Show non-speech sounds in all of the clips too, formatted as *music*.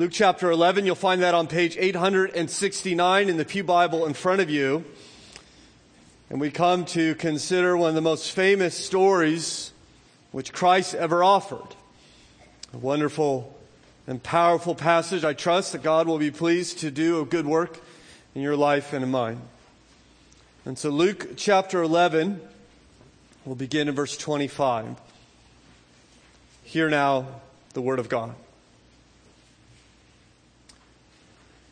Luke chapter 11, you'll find that on page 869 in the Pew Bible in front of you. And we come to consider one of the most famous stories which Christ ever offered. A wonderful and powerful passage. I trust that God will be pleased to do a good work in your life and in mine. And so Luke chapter 11, we'll begin in verse 25. Hear now the word of God.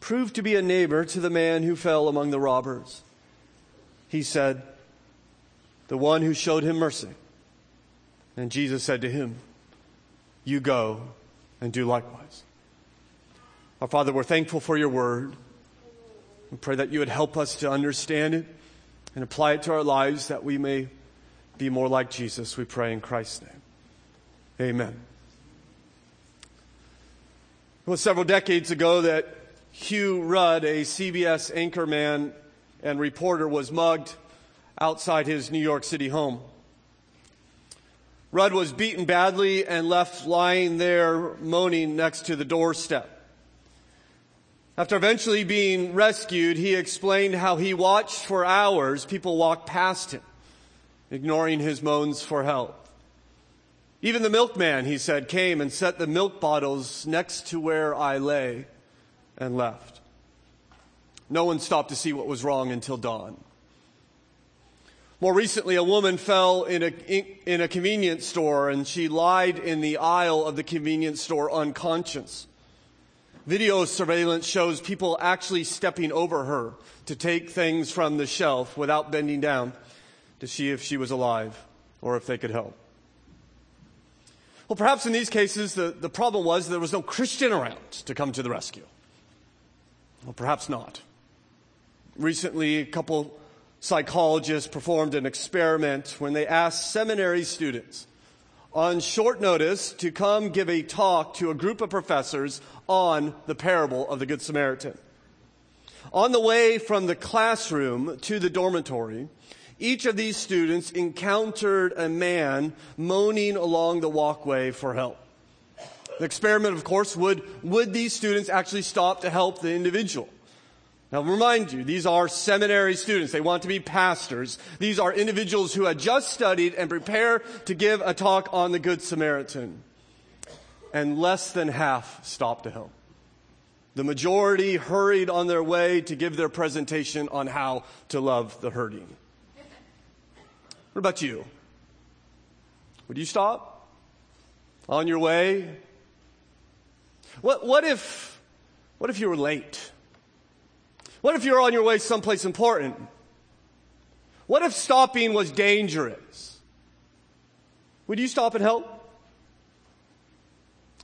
proved to be a neighbor to the man who fell among the robbers. He said, The one who showed him mercy. And Jesus said to him, You go and do likewise. Our Father, we're thankful for your word. We pray that you would help us to understand it and apply it to our lives that we may be more like Jesus. We pray in Christ's name. Amen. It was several decades ago that Hugh Rudd, a CBS anchorman and reporter, was mugged outside his New York City home. Rudd was beaten badly and left lying there moaning next to the doorstep. After eventually being rescued, he explained how he watched for hours people walk past him, ignoring his moans for help. Even the milkman, he said, came and set the milk bottles next to where I lay and left. No one stopped to see what was wrong until dawn. More recently, a woman fell in a, in a convenience store and she lied in the aisle of the convenience store unconscious. Video surveillance shows people actually stepping over her to take things from the shelf without bending down to see if she was alive or if they could help. Well, perhaps in these cases, the, the problem was there was no Christian around to come to the rescue. Well, perhaps not. Recently, a couple psychologists performed an experiment when they asked seminary students on short notice to come give a talk to a group of professors on the parable of the Good Samaritan. On the way from the classroom to the dormitory, each of these students encountered a man moaning along the walkway for help. The experiment, of course, would, would these students actually stop to help the individual? Now, remind you, these are seminary students. They want to be pastors. These are individuals who had just studied and prepare to give a talk on the Good Samaritan. And less than half stopped to help. The majority hurried on their way to give their presentation on how to love the hurting. What about you? Would you stop on your way what, what if, what if you were late? What if you're on your way someplace important? What if stopping was dangerous? Would you stop and help?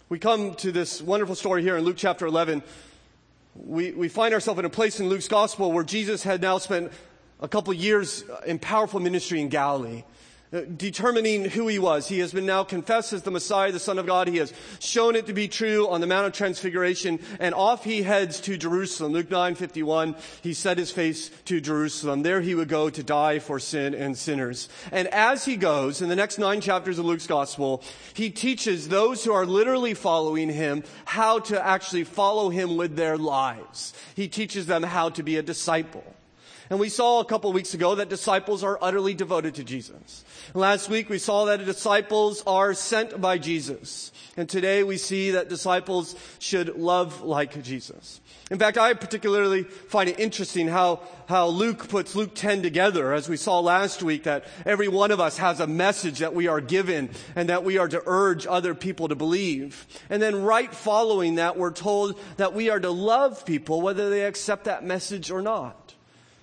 We come to this wonderful story here in Luke chapter 11. We, we find ourselves in a place in Luke's gospel where Jesus had now spent a couple years in powerful ministry in Galilee. Uh, determining who he was. He has been now confessed as the Messiah, the Son of God. He has shown it to be true on the Mount of Transfiguration, and off he heads to Jerusalem. Luke 9, 51, he set his face to Jerusalem. There he would go to die for sin and sinners. And as he goes, in the next nine chapters of Luke's Gospel, he teaches those who are literally following him how to actually follow him with their lives. He teaches them how to be a disciple. And we saw a couple weeks ago that disciples are utterly devoted to Jesus. Last week we saw that disciples are sent by Jesus. And today we see that disciples should love like Jesus. In fact, I particularly find it interesting how, how Luke puts Luke 10 together, as we saw last week, that every one of us has a message that we are given and that we are to urge other people to believe. And then right following that, we're told that we are to love people whether they accept that message or not.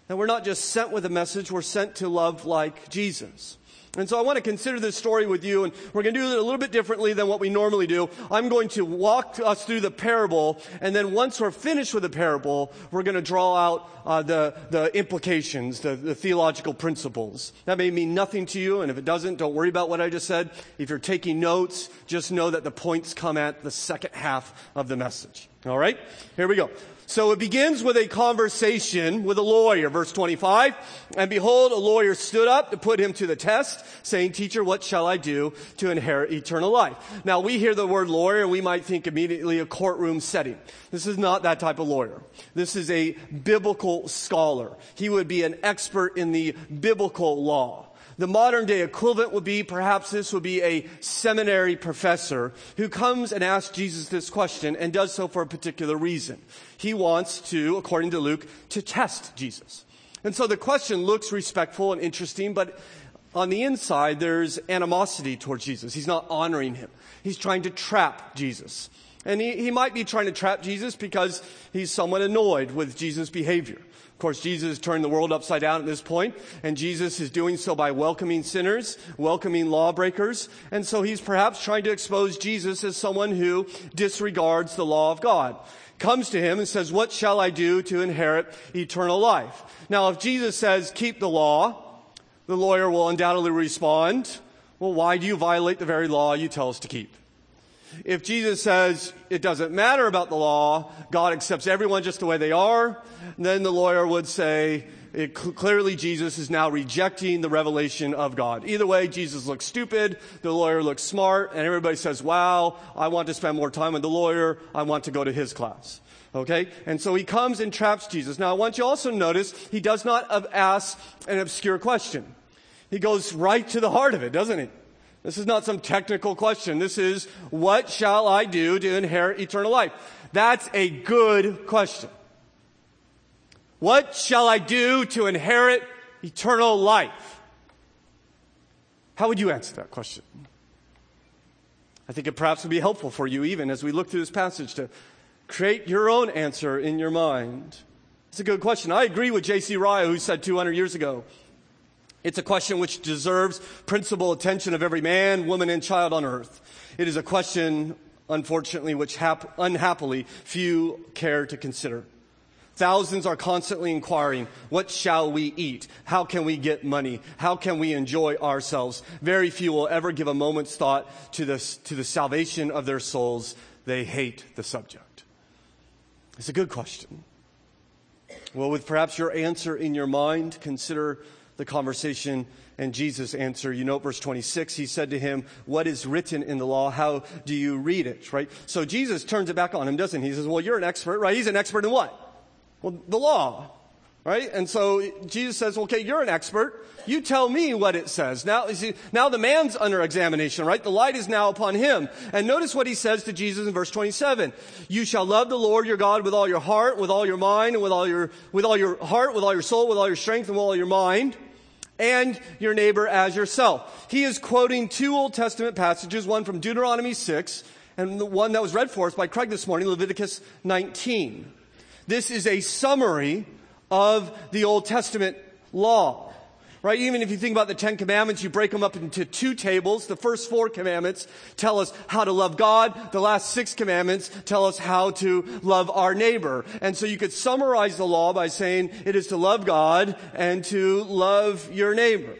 And we're not just sent with a message, we're sent to love like Jesus. And so I want to consider this story with you, and we're going to do it a little bit differently than what we normally do. I'm going to walk us through the parable, and then once we're finished with the parable, we're going to draw out uh, the, the implications, the, the theological principles. That may mean nothing to you, and if it doesn't, don't worry about what I just said. If you're taking notes, just know that the points come at the second half of the message. All right? Here we go. So it begins with a conversation with a lawyer, verse 25. And behold, a lawyer stood up to put him to the test, saying, Teacher, what shall I do to inherit eternal life? Now we hear the word lawyer, and we might think immediately a courtroom setting. This is not that type of lawyer. This is a biblical scholar. He would be an expert in the biblical law. The modern day equivalent would be perhaps this would be a seminary professor who comes and asks Jesus this question and does so for a particular reason. He wants to, according to Luke, to test Jesus. And so the question looks respectful and interesting, but on the inside, there's animosity towards Jesus. He's not honoring him. He's trying to trap Jesus. And he, he might be trying to trap Jesus because he's somewhat annoyed with Jesus' behavior. Of course, Jesus turned the world upside down at this point, and Jesus is doing so by welcoming sinners, welcoming lawbreakers, and so he's perhaps trying to expose Jesus as someone who disregards the law of God. Comes to him and says, what shall I do to inherit eternal life? Now, if Jesus says, keep the law, the lawyer will undoubtedly respond, well, why do you violate the very law you tell us to keep? If Jesus says it doesn't matter about the law, God accepts everyone just the way they are, then the lawyer would say, it, clearly Jesus is now rejecting the revelation of God. Either way, Jesus looks stupid, the lawyer looks smart, and everybody says, wow, I want to spend more time with the lawyer, I want to go to his class. Okay? And so he comes and traps Jesus. Now I want you also notice, he does not ask an obscure question. He goes right to the heart of it, doesn't he? This is not some technical question. This is, what shall I do to inherit eternal life? That's a good question. What shall I do to inherit eternal life? How would you answer that question? I think it perhaps would be helpful for you even as we look through this passage to create your own answer in your mind. It's a good question. I agree with J.C. Ryle who said 200 years ago, it's a question which deserves principal attention of every man, woman, and child on earth. It is a question, unfortunately, which hap- unhappily few care to consider. Thousands are constantly inquiring, what shall we eat? How can we get money? How can we enjoy ourselves? Very few will ever give a moment's thought to, this, to the salvation of their souls. They hate the subject. It's a good question. Well, with perhaps your answer in your mind, consider the conversation and Jesus' answer. You know, verse 26, he said to him, What is written in the law? How do you read it? Right? So Jesus turns it back on him, doesn't he? He says, Well, you're an expert, right? He's an expert in what? Well, the law. Right? And so Jesus says, okay, you're an expert. You tell me what it says. Now, you see, now the man's under examination, right? The light is now upon him. And notice what he says to Jesus in verse 27. You shall love the Lord your God with all your heart, with all your mind, and with all your, with all your heart, with all your soul, with all your strength, and with all your mind and your neighbor as yourself. He is quoting two Old Testament passages, one from Deuteronomy 6 and the one that was read for us by Craig this morning, Leviticus 19. This is a summary of the Old Testament law. Right? Even if you think about the Ten Commandments, you break them up into two tables. The first four commandments tell us how to love God. The last six commandments tell us how to love our neighbor. And so you could summarize the law by saying it is to love God and to love your neighbor.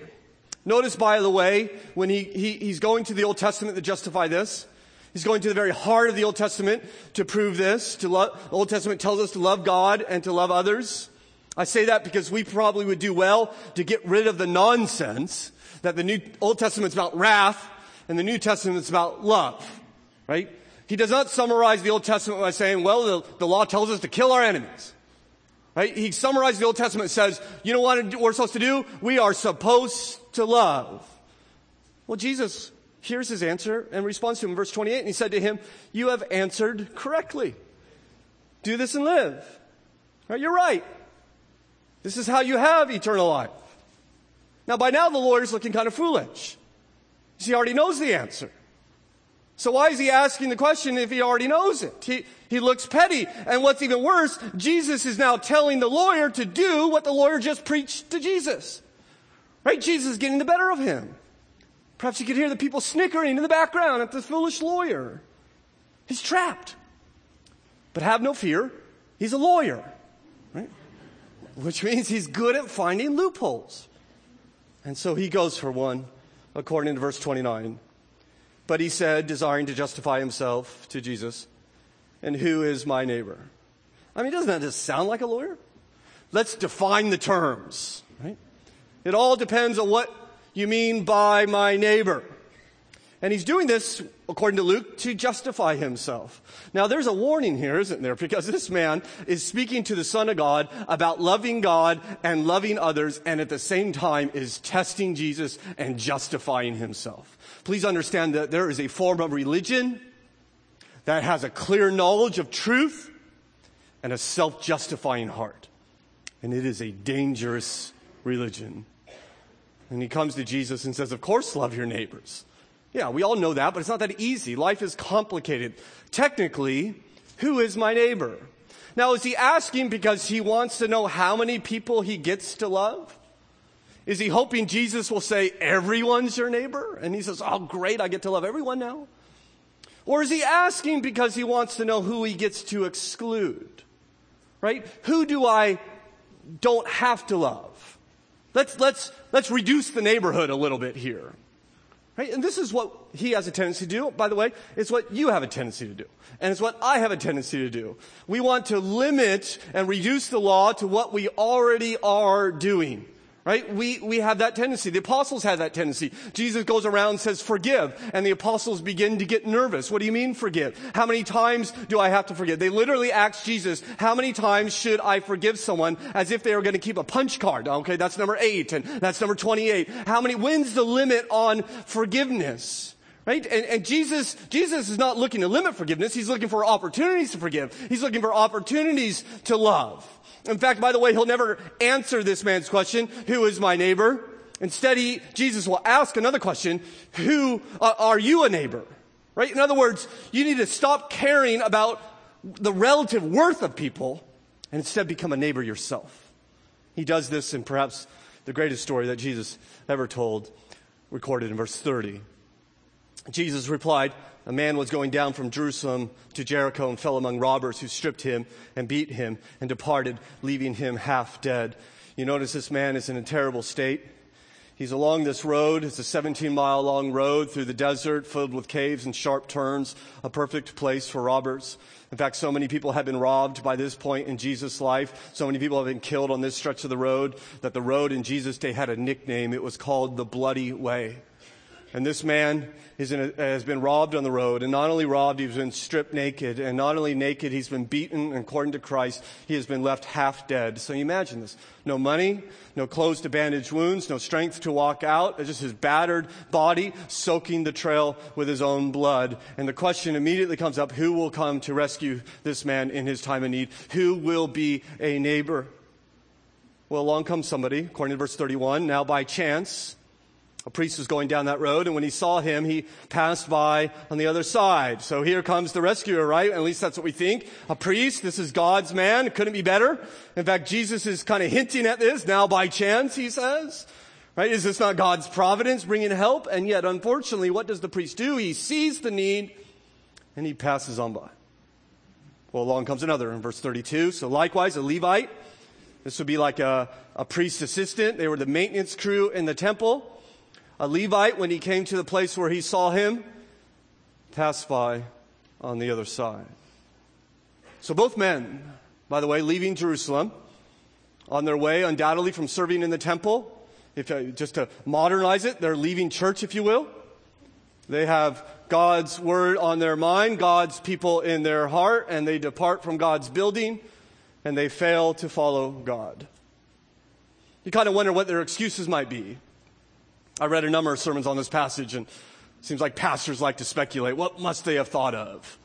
Notice, by the way, when he, he, he's going to the Old Testament to justify this, he's going to the very heart of the Old Testament to prove this. To lo- the Old Testament tells us to love God and to love others. I say that because we probably would do well to get rid of the nonsense that the New Old Testament's about wrath and the New Testament's about love, right? He does not summarize the Old Testament by saying, well, the, the law tells us to kill our enemies. Right? He summarizes the Old Testament and says, you know what we're supposed to do? We are supposed to love. Well, Jesus hears his answer and responds to him in verse 28, and he said to him, you have answered correctly. Do this and live. Right? You're right. This is how you have eternal life. Now, by now, the lawyer's looking kind of foolish. He already knows the answer. So why is he asking the question if he already knows it? He, he looks petty. And what's even worse, Jesus is now telling the lawyer to do what the lawyer just preached to Jesus. Right? Jesus is getting the better of him. Perhaps you could hear the people snickering in the background at the foolish lawyer. He's trapped. But have no fear. He's a lawyer. Which means he's good at finding loopholes. And so he goes for one, according to verse 29. But he said, desiring to justify himself to Jesus, and who is my neighbor? I mean, doesn't that just sound like a lawyer? Let's define the terms, right? It all depends on what you mean by my neighbor. And he's doing this, according to Luke, to justify himself. Now there's a warning here, isn't there? *laughs* Because this man is speaking to the Son of God about loving God and loving others and at the same time is testing Jesus and justifying himself. Please understand that there is a form of religion that has a clear knowledge of truth and a self-justifying heart. And it is a dangerous religion. And he comes to Jesus and says, of course love your neighbors. Yeah, we all know that, but it's not that easy. Life is complicated. Technically, who is my neighbor? Now, is he asking because he wants to know how many people he gets to love? Is he hoping Jesus will say, everyone's your neighbor? And he says, oh, great, I get to love everyone now. Or is he asking because he wants to know who he gets to exclude? Right? Who do I don't have to love? Let's, let's, let's reduce the neighborhood a little bit here. Right? And this is what he has a tendency to do. By the way, it's what you have a tendency to do. And it's what I have a tendency to do. We want to limit and reduce the law to what we already are doing. Right? We, we have that tendency. The apostles had that tendency. Jesus goes around and says, forgive. And the apostles begin to get nervous. What do you mean forgive? How many times do I have to forgive? They literally asked Jesus, how many times should I forgive someone as if they were going to keep a punch card? Okay, that's number eight. And that's number 28. How many, when's the limit on forgiveness? Right? And, and, Jesus, Jesus is not looking to limit forgiveness. He's looking for opportunities to forgive. He's looking for opportunities to love. In fact, by the way, he'll never answer this man's question, who is my neighbor? Instead, he, Jesus will ask another question, who uh, are you a neighbor? Right? In other words, you need to stop caring about the relative worth of people and instead become a neighbor yourself. He does this in perhaps the greatest story that Jesus ever told, recorded in verse 30. Jesus replied, a man was going down from Jerusalem to Jericho and fell among robbers who stripped him and beat him and departed, leaving him half dead. You notice this man is in a terrible state. He's along this road. It's a 17 mile long road through the desert filled with caves and sharp turns, a perfect place for robbers. In fact, so many people have been robbed by this point in Jesus' life. So many people have been killed on this stretch of the road that the road in Jesus' day had a nickname. It was called the Bloody Way. And this man a, has been robbed on the road. And not only robbed, he's been stripped naked. And not only naked, he's been beaten. And according to Christ, he has been left half dead. So you imagine this. No money, no clothes to bandage wounds, no strength to walk out. It's just his battered body soaking the trail with his own blood. And the question immediately comes up, who will come to rescue this man in his time of need? Who will be a neighbor? Well, along comes somebody, according to verse 31. Now by chance, a priest was going down that road, and when he saw him, he passed by on the other side. So here comes the rescuer, right? At least that's what we think. A priest, this is God's man. Couldn't be better. In fact, Jesus is kind of hinting at this now by chance, he says. Right? Is this not God's providence bringing help? And yet, unfortunately, what does the priest do? He sees the need and he passes on by. Well, along comes another in verse 32. So likewise, a Levite. This would be like a, a priest assistant. They were the maintenance crew in the temple A Levite, when he came to the place where he saw him, passed by on the other side. So both men, by the way, leaving Jerusalem on their way undoubtedly from serving in the temple, if uh, just to modernize it, they're leaving church, if you will. They have God's word on their mind, God's people in their heart, and they depart from God's building and they fail to follow God. You kind of wonder what their excuses might be. I read a number of sermons on this passage, and it seems like pastors like to speculate. What must they have thought of?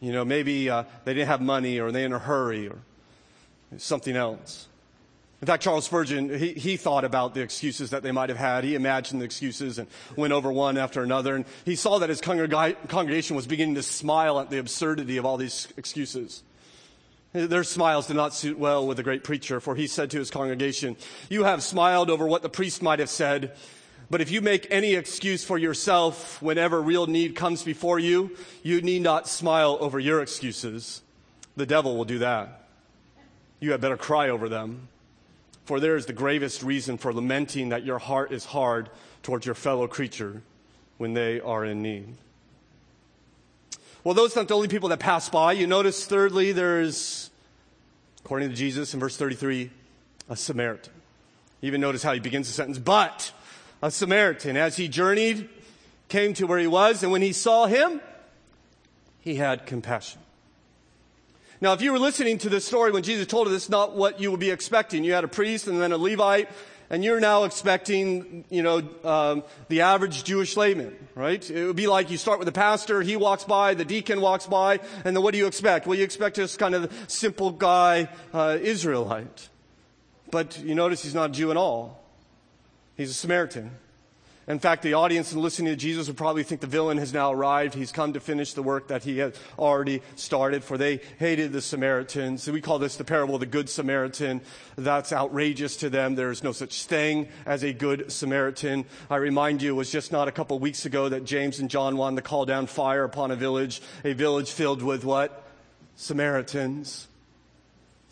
You know, maybe uh, they didn't have money, or they in a hurry, or something else. In fact, Charles Spurgeon, he, he thought about the excuses that they might have had. He imagined the excuses and went over one after another. And he saw that his congregation was beginning to smile at the absurdity of all these excuses. Their smiles did not suit well with the great preacher, for he said to his congregation, You have smiled over what the priest might have said, but if you make any excuse for yourself whenever real need comes before you, you need not smile over your excuses. The devil will do that. You had better cry over them, for there is the gravest reason for lamenting that your heart is hard towards your fellow creature when they are in need. Well, those aren't the only people that pass by. You notice, thirdly, there's, according to Jesus in verse 33, a Samaritan. You even notice how he begins the sentence, but a Samaritan, as he journeyed, came to where he was, and when he saw him, he had compassion. Now, if you were listening to this story when Jesus told it, it's not what you would be expecting. You had a priest and then a Levite and you're now expecting, you know, um, the average Jewish layman, right? It would be like you start with the pastor, he walks by, the deacon walks by, and then what do you expect? Well, you expect just kind of simple guy, uh, Israelite. But you notice he's not a Jew at all. He's a Samaritan. In fact, the audience listening to Jesus would probably think the villain has now arrived. He's come to finish the work that he had already started, for they hated the Samaritans. We call this the parable of the Good Samaritan. That's outrageous to them. There's no such thing as a Good Samaritan. I remind you, it was just not a couple of weeks ago that James and John wanted to call down fire upon a village, a village filled with what? Samaritans.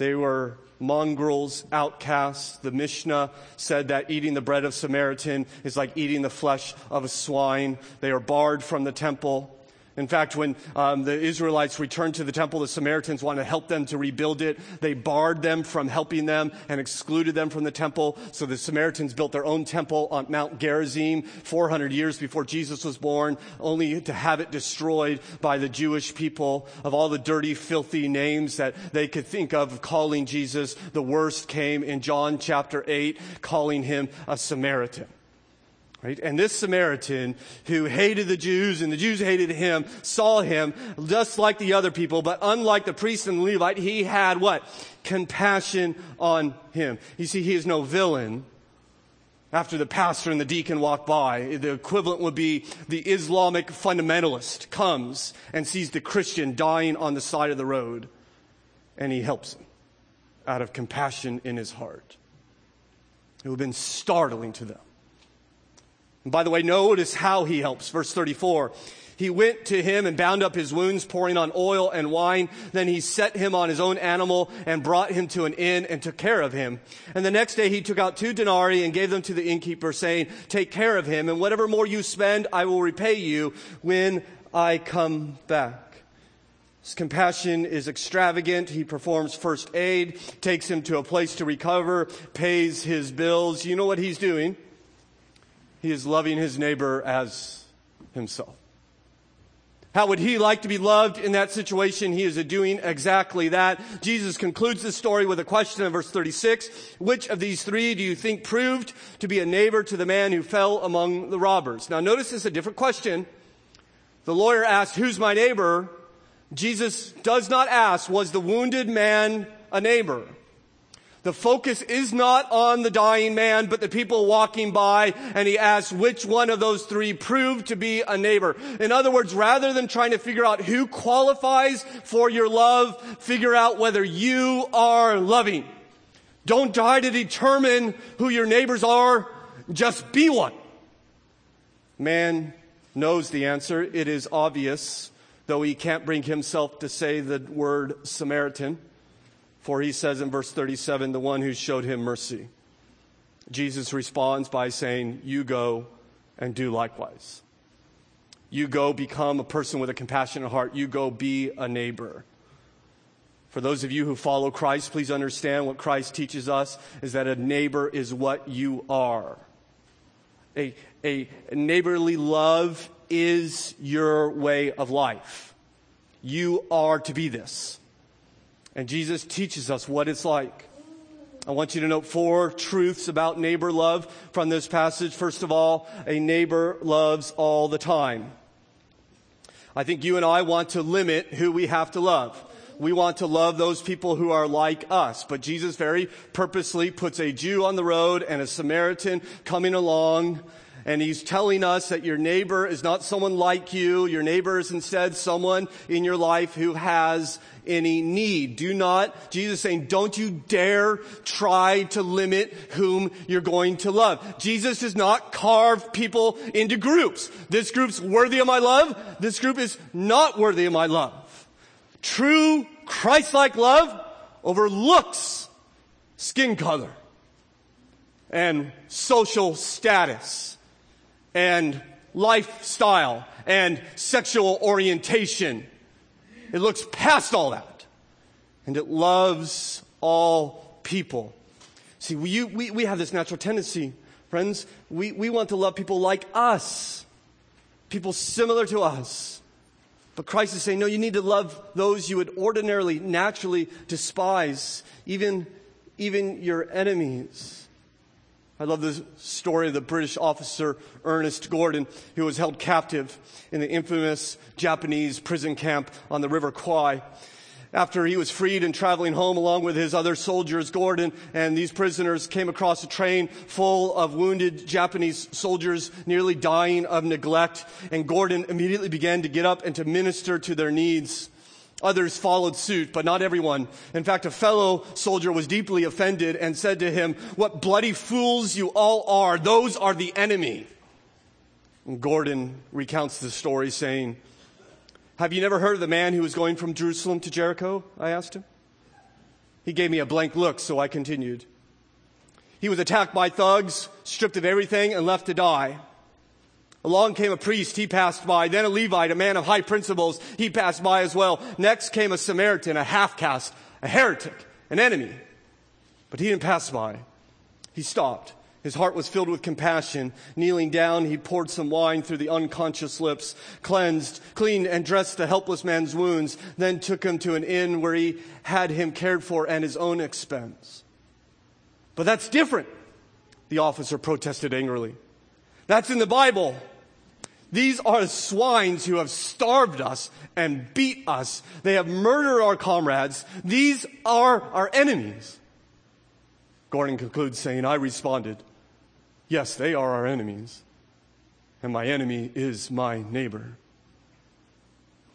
They were mongrels, outcasts. The Mishnah said that eating the bread of Samaritan is like eating the flesh of a swine. They are barred from the temple. In fact, when um, the Israelites returned to the temple, the Samaritans wanted to help them to rebuild it. They barred them from helping them and excluded them from the temple. So the Samaritans built their own temple on Mount Gerizim 400 years before Jesus was born, only to have it destroyed by the Jewish people. Of all the dirty, filthy names that they could think of calling Jesus, the worst came in John chapter 8, calling him a Samaritan. Right? And this Samaritan who hated the Jews and the Jews hated him saw him just like the other people, but unlike the priest and the Levite, he had what? Compassion on him. You see, he is no villain. After the pastor and the deacon walk by, the equivalent would be the Islamic fundamentalist comes and sees the Christian dying on the side of the road and he helps him out of compassion in his heart. It would have been startling to them. And by the way, notice how he helps. Verse 34. He went to him and bound up his wounds, pouring on oil and wine. Then he set him on his own animal and brought him to an inn and took care of him. And the next day he took out two denarii and gave them to the innkeeper, saying, Take care of him, and whatever more you spend, I will repay you when I come back. His compassion is extravagant. He performs first aid, takes him to a place to recover, pays his bills. You know what he's doing? He is loving his neighbor as himself. How would he like to be loved in that situation? He is doing exactly that. Jesus concludes the story with a question in verse 36. Which of these three do you think proved to be a neighbor to the man who fell among the robbers? Now notice this is a different question. The lawyer asked, who's my neighbor? Jesus does not ask, was the wounded man a neighbor? The focus is not on the dying man, but the people walking by, and he asks which one of those three proved to be a neighbor. In other words, rather than trying to figure out who qualifies for your love, figure out whether you are loving. Don't try to determine who your neighbors are, just be one. Man knows the answer. It is obvious, though he can't bring himself to say the word Samaritan. For he says in verse 37, the one who showed him mercy. Jesus responds by saying, You go and do likewise. You go become a person with a compassionate heart. You go be a neighbor. For those of you who follow Christ, please understand what Christ teaches us is that a neighbor is what you are. A, a neighborly love is your way of life. You are to be this. And Jesus teaches us what it's like. I want you to note four truths about neighbor love from this passage. First of all, a neighbor loves all the time. I think you and I want to limit who we have to love we want to love those people who are like us. But Jesus very purposely puts a Jew on the road and a Samaritan coming along. And he's telling us that your neighbor is not someone like you. Your neighbor is instead someone in your life who has any need. Do not, Jesus is saying, don't you dare try to limit whom you're going to love. Jesus does not carve people into groups. This group's worthy of my love. This group is not worthy of my love. True Christ-like love overlooks skin color and social status and lifestyle and sexual orientation. It looks past all that and it loves all people. See, we, we, we have this natural tendency, friends. We, we want to love people like us, people similar to us. But Christ is saying, no, you need to love those you would ordinarily, naturally despise, even, even your enemies. I love the story of the British officer Ernest Gordon, who was held captive in the infamous Japanese prison camp on the River Kwai. After he was freed and traveling home along with his other soldiers, Gordon and these prisoners came across a train full of wounded Japanese soldiers nearly dying of neglect. And Gordon immediately began to get up and to minister to their needs. Others followed suit, but not everyone. In fact, a fellow soldier was deeply offended and said to him, What bloody fools you all are. Those are the enemy. And Gordon recounts the story saying, have you never heard of the man who was going from Jerusalem to Jericho? I asked him. He gave me a blank look, so I continued. He was attacked by thugs, stripped of everything, and left to die. Along came a priest, he passed by. Then a Levite, a man of high principles, he passed by as well. Next came a Samaritan, a half caste, a heretic, an enemy. But he didn't pass by. He stopped. His heart was filled with compassion. Kneeling down, he poured some wine through the unconscious lips, cleansed, cleaned, and dressed the helpless man's wounds, then took him to an inn where he had him cared for at his own expense. But that's different, the officer protested angrily. That's in the Bible. These are swines who have starved us and beat us. They have murdered our comrades. These are our enemies. Gordon concludes saying, I responded, Yes, they are our enemies, and my enemy is my neighbor.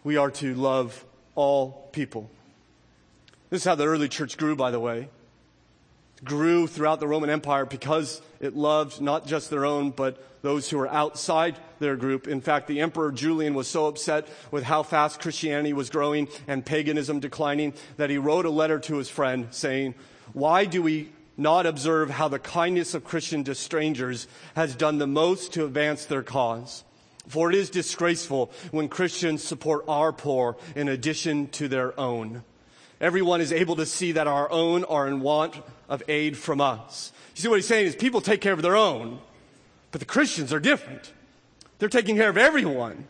We are to love all people. This is how the early church grew, by the way. Grew throughout the Roman Empire because it loved not just their own, but those who were outside their group. In fact, the Emperor Julian was so upset with how fast Christianity was growing and paganism declining that he wrote a letter to his friend saying, Why do we not observe how the kindness of Christian to strangers has done the most to advance their cause. For it is disgraceful when Christians support our poor in addition to their own. Everyone is able to see that our own are in want of aid from us. You see what he's saying is people take care of their own, but the Christians are different. They're taking care of everyone.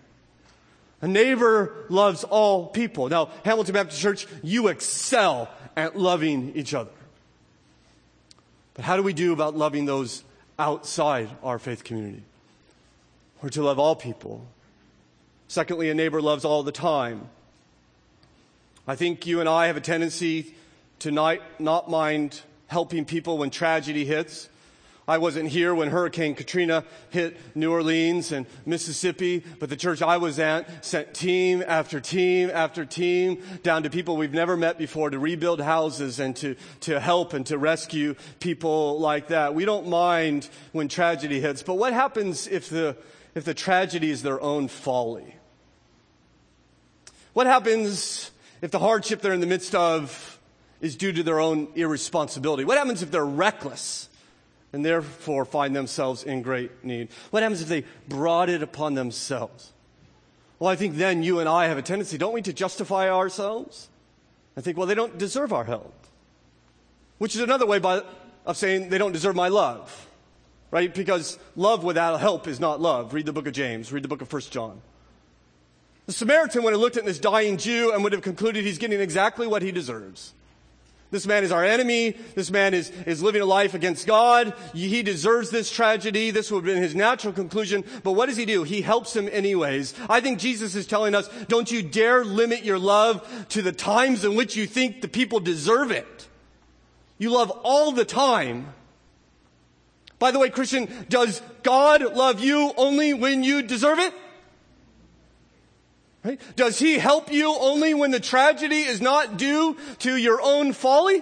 A neighbor loves all people. Now, Hamilton Baptist Church, you excel at loving each other. But how do we do about loving those outside our faith community? We're to love all people. Secondly, a neighbor loves all the time. I think you and I have a tendency to not, not mind helping people when tragedy hits. I wasn't here when Hurricane Katrina hit New Orleans and Mississippi, but the church I was at sent team after team after team down to people we've never met before to rebuild houses and to, to help and to rescue people like that. We don't mind when tragedy hits, but what happens if the, if the tragedy is their own folly? What happens if the hardship they're in the midst of is due to their own irresponsibility? What happens if they're reckless? and therefore find themselves in great need. What happens if they brought it upon themselves? Well, I think then you and I have a tendency, don't we, to justify ourselves? I think, well, they don't deserve our help. Which is another way by, of saying they don't deserve my love. Right? Because love without help is not love. Read the book of James, read the book of 1 John. The Samaritan would have looked at this dying Jew and would have concluded he's getting exactly what he deserves. This man is our enemy. This man is, is living a life against God. He deserves this tragedy. This would have been his natural conclusion. But what does he do? He helps him anyways. I think Jesus is telling us, don't you dare limit your love to the times in which you think the people deserve it. You love all the time. By the way, Christian, does God love you only when you deserve it? Right? Does he help you only when the tragedy is not due to your own folly?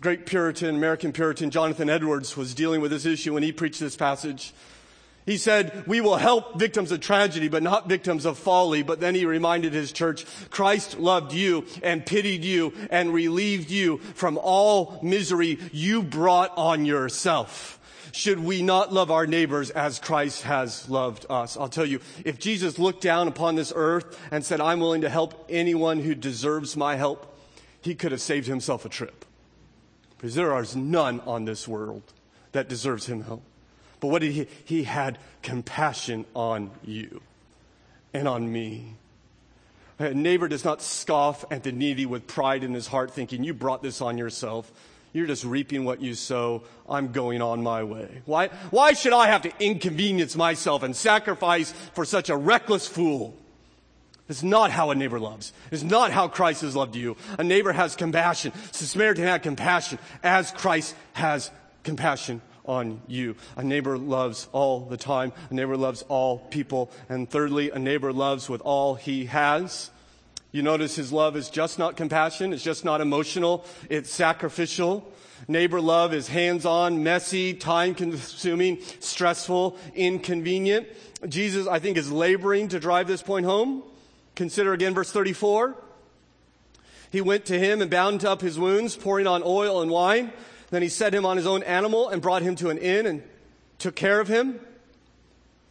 Great Puritan, American Puritan Jonathan Edwards was dealing with this issue when he preached this passage. He said, we will help victims of tragedy, but not victims of folly. But then he reminded his church, Christ loved you and pitied you and relieved you from all misery you brought on yourself. Should we not love our neighbors as Christ has loved us? I'll tell you, if Jesus looked down upon this earth and said, I'm willing to help anyone who deserves my help, he could have saved himself a trip. Because there is none on this world that deserves him help. But what did he? He had compassion on you and on me. A neighbor does not scoff at the needy with pride in his heart, thinking, You brought this on yourself. You're just reaping what you sow. I'm going on my way. Why, why should I have to inconvenience myself and sacrifice for such a reckless fool? It's not how a neighbor loves. It's not how Christ has loved you. A neighbor has compassion. The Samaritan had compassion as Christ has compassion on you. A neighbor loves all the time. A neighbor loves all people. And thirdly, a neighbor loves with all he has. You notice his love is just not compassion. It's just not emotional. It's sacrificial. Neighbor love is hands-on, messy, time-consuming, stressful, inconvenient. Jesus, I think, is laboring to drive this point home. Consider again verse 34. He went to him and bound up his wounds, pouring on oil and wine. Then he set him on his own animal and brought him to an inn and took care of him.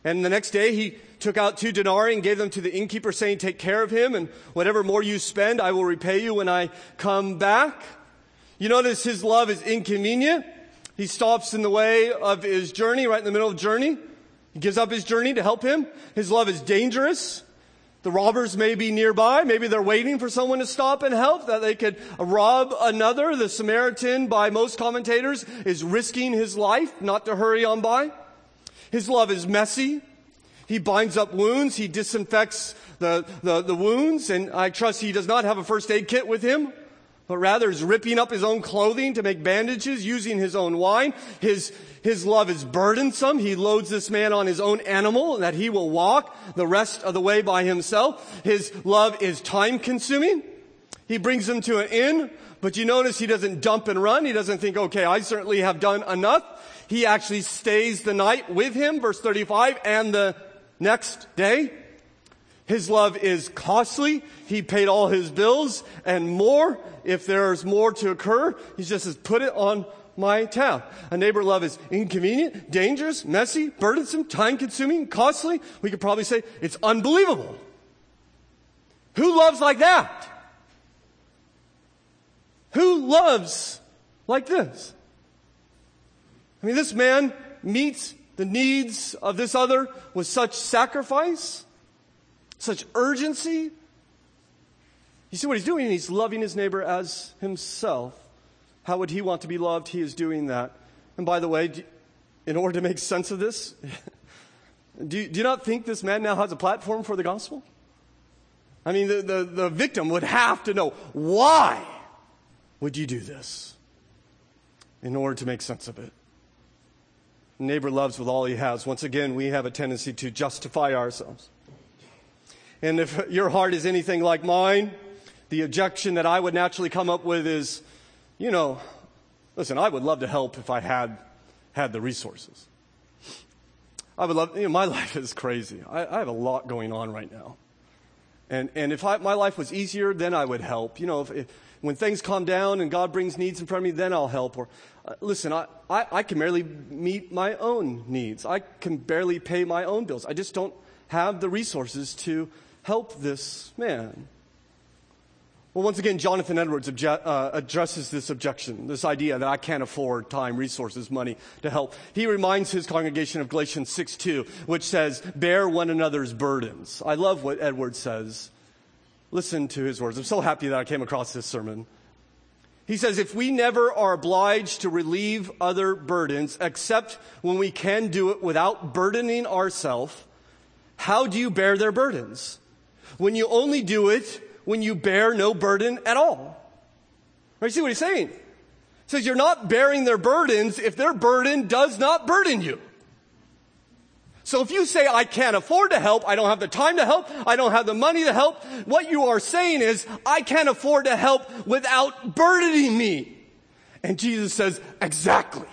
And the next day he took out two denarii and gave them to the innkeeper saying, take care of him and whatever more you spend, I will repay you when I come back. You notice his love is inconvenient. He stops in the way of his journey, right in the middle of journey. He gives up his journey to help him. His love is dangerous. The robbers may be nearby. Maybe they're waiting for someone to stop and help that they could rob another. The Samaritan, by most commentators, is risking his life not to hurry on by. His love is messy. He binds up wounds. He disinfects the, the, the wounds. And I trust he does not have a first aid kit with him but rather is ripping up his own clothing to make bandages, using his own wine. His, his love is burdensome. He loads this man on his own animal that he will walk the rest of the way by himself. His love is time consuming. He brings him to an inn, but you notice he doesn't dump and run. He doesn't think, okay, I certainly have done enough. He actually stays the night with him, verse 35, and the next day. His love is costly. He paid all his bills and more. If there's more to occur, he just says, put it on my tab. A neighbor love is inconvenient, dangerous, messy, burdensome, time consuming, costly. We could probably say it's unbelievable. Who loves like that? Who loves like this? I mean, this man meets the needs of this other with such sacrifice, such urgency. You see what he's doing? He's loving his neighbor as himself. How would he want to be loved? He is doing that. And by the way, in order to make sense of this, *laughs* do you, do you not think this man now has a platform for the gospel? I mean, the, the, the victim would have to know why would you do this in order to make sense of it? Neighbor loves with all he has. Once again, we have a tendency to justify ourselves. And if your heart is anything like mine, the objection that I would naturally come up with is, you know, listen, I would love to help if I had had the resources. I would love, you know, my *laughs* life is crazy. I, I have a lot going on right now. And, and if I, my life was easier, then I would help. You know, if, if, when things calm down and God brings needs in front of me, then I'll help. Or, uh, listen, I, I, I can barely meet my own needs. I can barely pay my own bills. I just don't have the resources to help this man. Well, once again, Jonathan Edwards obje- uh, addresses this objection, this idea that I can't afford time, resources, money to help. He reminds his congregation of Galatians 6 2, which says, Bear one another's burdens. I love what Edwards says. Listen to his words. I'm so happy that I came across this sermon. He says, If we never are obliged to relieve other burdens, except when we can do it without burdening ourselves, how do you bear their burdens? When you only do it when you bear no burden at all. Right? See what he's saying? He says you're not bearing their burdens if their burden does not burden you. So if you say, I can't afford to help, I don't have the time to help, I don't have the money to help, what you are saying is, I can't afford to help without burdening me. And Jesus says, exactly.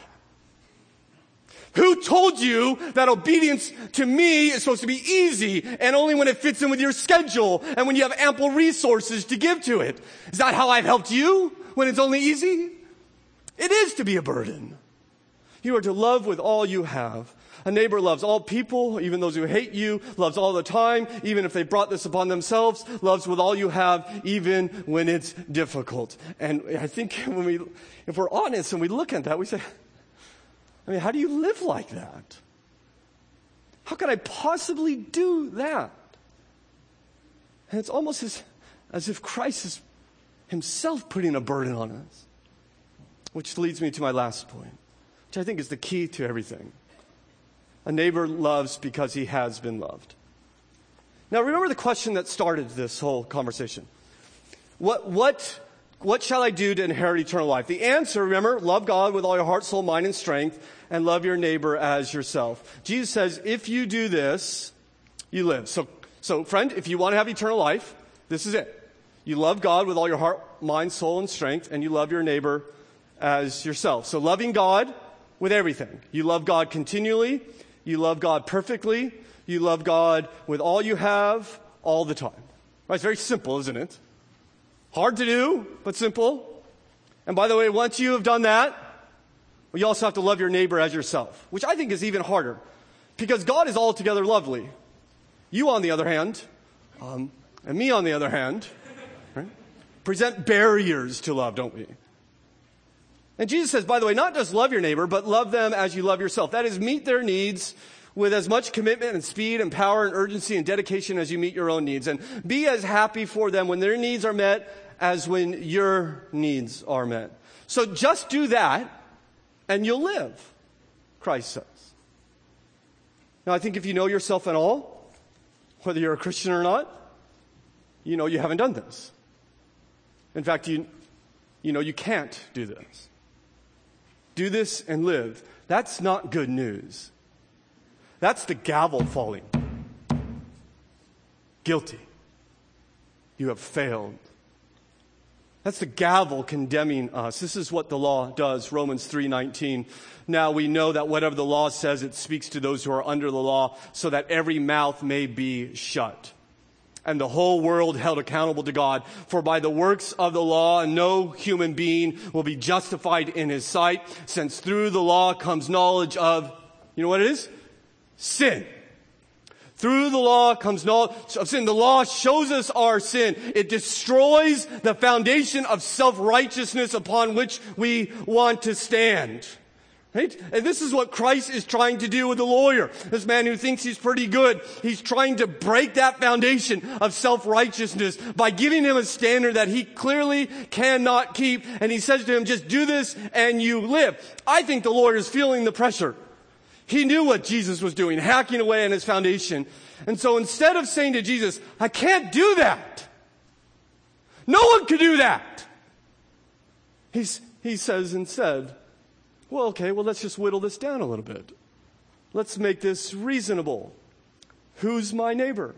Who told you that obedience to me is supposed to be easy and only when it fits in with your schedule and when you have ample resources to give to it? Is that how I've helped you when it's only easy? It is to be a burden. You are to love with all you have. A neighbor loves all people, even those who hate you, loves all the time, even if they brought this upon themselves, loves with all you have, even when it's difficult. And I think *laughs* when we, if we're honest and we look at that, we say, I mean, how do you live like that? How can I possibly do that? And it's almost as, as if Christ is himself putting a burden on us. Which leads me to my last point, which I think is the key to everything. A neighbor loves because he has been loved. Now, remember the question that started this whole conversation. What, what what shall I do to inherit eternal life? The answer, remember, love God with all your heart, soul, mind, and strength, and love your neighbor as yourself. Jesus says, if you do this, you live. So, so friend, if you want to have eternal life, this is it. You love God with all your heart, mind, soul, and strength, and you love your neighbor as yourself. So loving God with everything. You love God continually. You love God perfectly. You love God with all you have all the time. Right? It's very simple, isn't it? Hard to do, but simple. And by the way, once you have done that, well, you also have to love your neighbor as yourself, which I think is even harder because God is altogether lovely. You, on the other hand, um, and me, on the other hand, right, present barriers to love, don't we? And Jesus says, by the way, not just love your neighbor, but love them as you love yourself. That is, meet their needs with as much commitment and speed and power and urgency and dedication as you meet your own needs. And be as happy for them when their needs are met as when your needs are met. So just do that and you'll live, Christ says. Now, I think if you know yourself at all, whether you're a Christian or not, you know you haven't done this. In fact, you, you know you can't do this. Do this and live. That's not good news. That's the gavel falling. Guilty. You have failed. That's the gavel condemning us. This is what the law does, Romans 3:19. Now we know that whatever the law says it speaks to those who are under the law so that every mouth may be shut and the whole world held accountable to God. For by the works of the law, no human being will be justified in his sight, since through the law comes knowledge of, you know what it is? sin. Through the law comes knowledge of sin. The law shows us our sin. It destroys the foundation of self-righteousness upon which we want to stand. Right? And this is what Christ is trying to do with the lawyer. This man who thinks he's pretty good. He's trying to break that foundation of self-righteousness by giving him a standard that he clearly cannot keep. And he says to him, just do this and you live. I think the lawyer is feeling the pressure. He knew what Jesus was doing, hacking away on his foundation. And so instead of saying to Jesus, I can't do that. No one could do that. He's, he says instead, well, okay, well, let's just whittle this down a little bit. Let's make this reasonable. Who's my neighbor?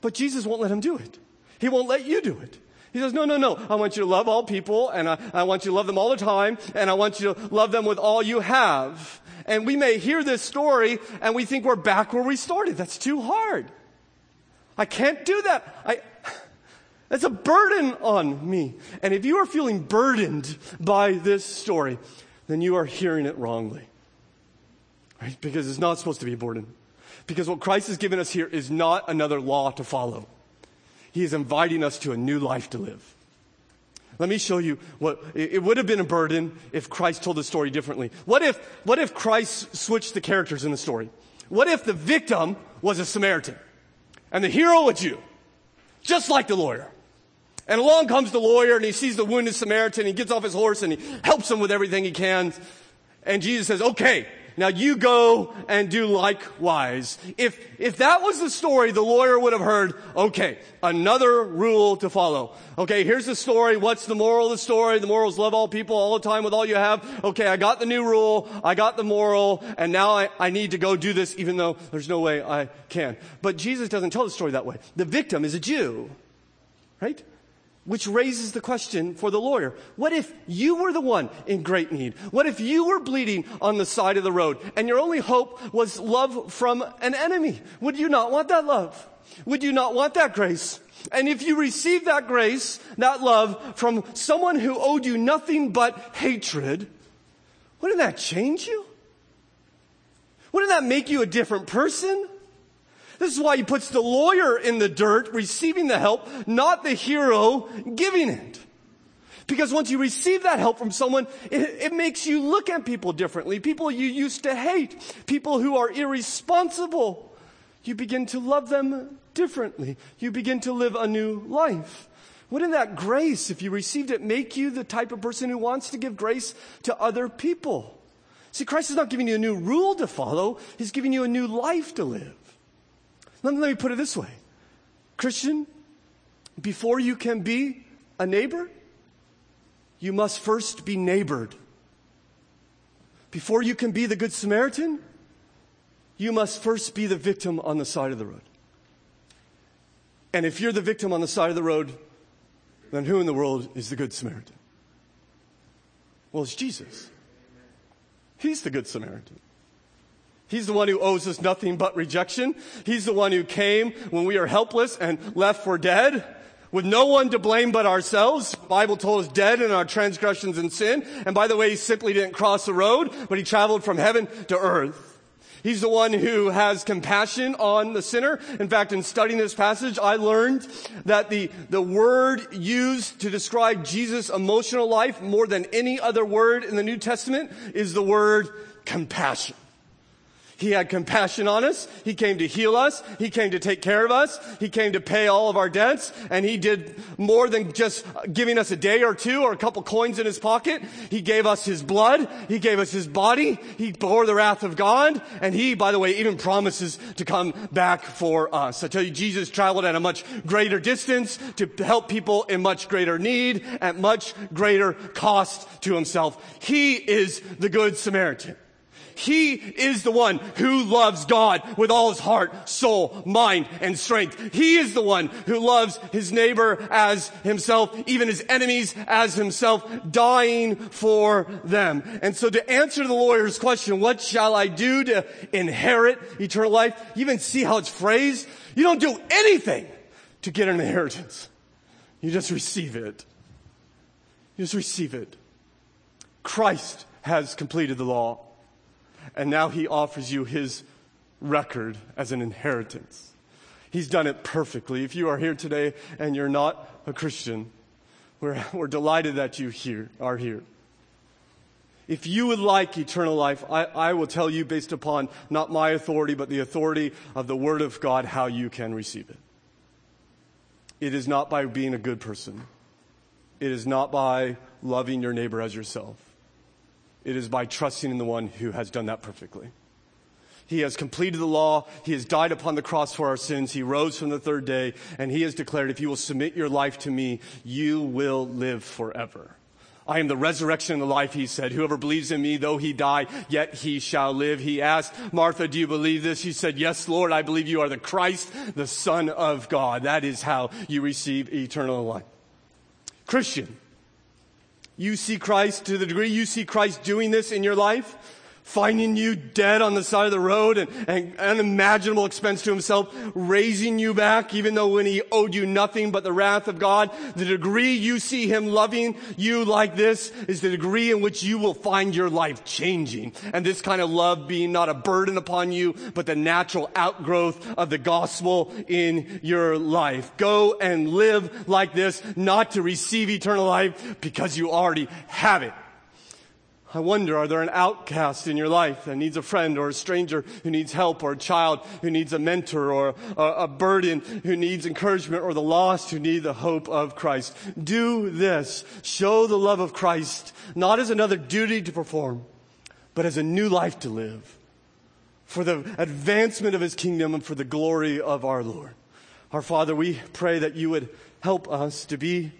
But Jesus won't let him do it. He won't let you do it. He says, no, no, no. I want you to love all people and I, I want you to love them all the time and I want you to love them with all you have. And we may hear this story and we think we're back where we started. That's too hard. I can't do that. I, *sighs* that's a burden on me. And if you are feeling burdened by this story, then you are hearing it wrongly. Right? Because it's not supposed to be a burden. Because what Christ has given us here is not another law to follow. He is inviting us to a new life to live. Let me show you what it would have been a burden if Christ told the story differently. What if, what if Christ switched the characters in the story? What if the victim was a Samaritan and the hero a Jew? Just like the lawyer. And along comes the lawyer and he sees the wounded Samaritan. He gets off his horse and he helps him with everything he can. And Jesus says, okay, now you go and do likewise. If, if that was the story, the lawyer would have heard, okay, another rule to follow. Okay, here's the story. What's the moral of the story? The moral is love all people all the time with all you have. Okay, I got the new rule. I got the moral. And now I, I need to go do this even though there's no way I can. But Jesus doesn't tell the story that way. The victim is a Jew. Right? Which raises the question for the lawyer. What if you were the one in great need? What if you were bleeding on the side of the road and your only hope was love from an enemy? Would you not want that love? Would you not want that grace? And if you receive that grace, that love from someone who owed you nothing but hatred, wouldn't that change you? Wouldn't that make you a different person? This is why he puts the lawyer in the dirt, receiving the help, not the hero giving it. Because once you receive that help from someone, it, it, makes you look at people differently. People you used to hate, people who are irresponsible. You begin to love them differently. You begin to live a new life. Wouldn't that grace, if you received it, make you the type of person who wants to give grace to other people? See, Christ is not giving you a new rule to follow. He's giving you a new life to live. Let me, put it this way Christian, before you can be a neighbor, you must first be neighbored. Before you can be the Good Samaritan, you must first be the victim on the side of the road. And if you're the victim on the side of the road, then who in the world is the Good Samaritan? Well, it's Jesus. He's the Good Samaritan. He's the one who owes us nothing but rejection. He's the one who came when we are helpless and left for dead with no one to blame but ourselves. The Bible told us dead in our transgressions and sin. And by the way, he simply didn't cross the road, but he traveled from heaven to earth. He's the one who has compassion on the sinner. In fact, in studying this passage, I learned that the, the word used to describe Jesus' emotional life more than any other word in the New Testament is the word compassion. He had compassion on us. He came to heal us. He came to take care of us. He came to pay all of our debts. And he did more than just giving us a day or two or a couple coins in his pocket. He gave us his blood. He gave us his body. He bore the wrath of God. And he, by the way, even promises to come back for us. I tell you, Jesus traveled at a much greater distance to help people in much greater need at much greater cost to himself. He is the good Samaritan. He is the one who loves God with all his heart, soul, mind, and strength. He is the one who loves his neighbor as himself, even his enemies as himself, dying for them. And so to answer the lawyer's question, what shall I do to inherit eternal life? You even see how it's phrased? You don't do anything to get an inheritance. You just receive it. You just receive it. Christ has completed the law and now he offers you his record as an inheritance. He's done it perfectly. If you are here today and you're not a Christian, we're, *laughs* we're delighted that you here, are here. If you would like eternal life, I, I will tell you based upon not my authority, but the authority of the Word of God, how you can receive it. It is not by being a good person. It is not by loving your neighbor as yourself. It is by trusting in the one who has done that perfectly. He has completed the law. He has died upon the cross for our sins. He rose from the third day and he has declared, if you will submit your life to me, you will live forever. I am the resurrection and the life, he said. Whoever believes in me, though he die, yet he shall live. He asked, Martha, do you believe this? She said, yes, Lord, I believe you are the Christ, the Son of God. That is how you receive eternal life. Christian, you see Christ to the degree you see Christ doing this in your life, finding you dead on the side of the road and, and unimaginable expense to himself, raising you back even though when he owed you nothing but the wrath of God. The degree you see him loving you like this is the degree in which you will find your life changing. And this kind of love being not a burden upon you, but the natural outgrowth of the gospel in your life. Go and live like this, not to receive eternal life because you already have it. I wonder, are there an outcast in your life that needs a friend or a stranger who needs help or a child who needs a mentor or a, a, burden who needs encouragement or the lost who need the hope of Christ? Do this. Show the love of Christ, not as another duty to perform, but as a new life to live for the advancement of his kingdom and for the glory of our Lord. Our Father, we pray that you would help us to be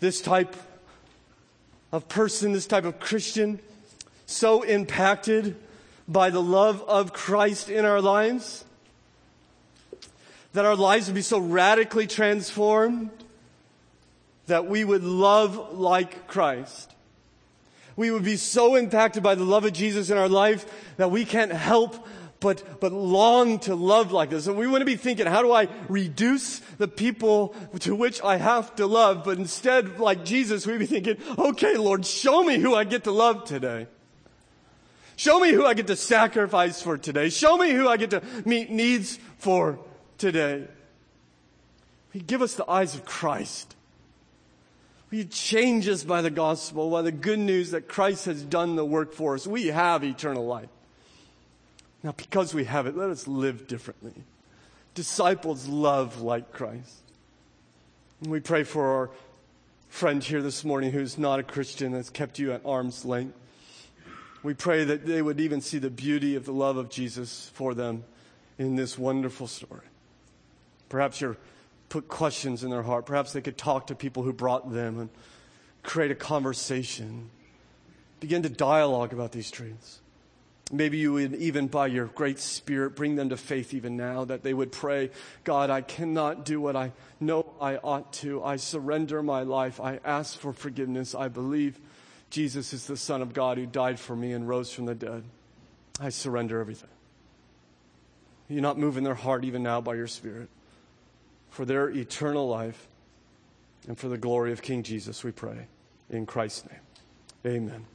this type of person, this type of Christian, so impacted by the love of Christ in our lives, that our lives would be so radically transformed that we would love like Christ. We would be so impacted by the love of Jesus in our life that we can't help but, but long to love like this. And we want to be thinking, how do I reduce the people to which I have to love? But instead, like Jesus, we'd be thinking, okay, Lord, show me who I get to love today. Show me who I get to sacrifice for today. Show me who I get to meet needs for today. He give us the eyes of Christ. We change us by the gospel, by the good news that Christ has done the work for us. We have eternal life. Now, because we have it, let us live differently. Disciples love like Christ. And we pray for our friend here this morning who's not a Christian that's kept you at arm's length. We pray that they would even see the beauty of the love of Jesus for them in this wonderful story. Perhaps you're put questions in their heart. Perhaps they could talk to people who brought them and create a conversation. Begin to dialogue about these truths. Maybe you would even by your great spirit bring them to faith even now that they would pray, God, I cannot do what I know I ought to. I surrender my life. I ask for forgiveness. I believe Jesus is the Son of God who died for me and rose from the dead. I surrender everything. You're not moving their heart even now by your spirit. For their eternal life and for the glory of King Jesus, we pray. In Christ's name. Amen.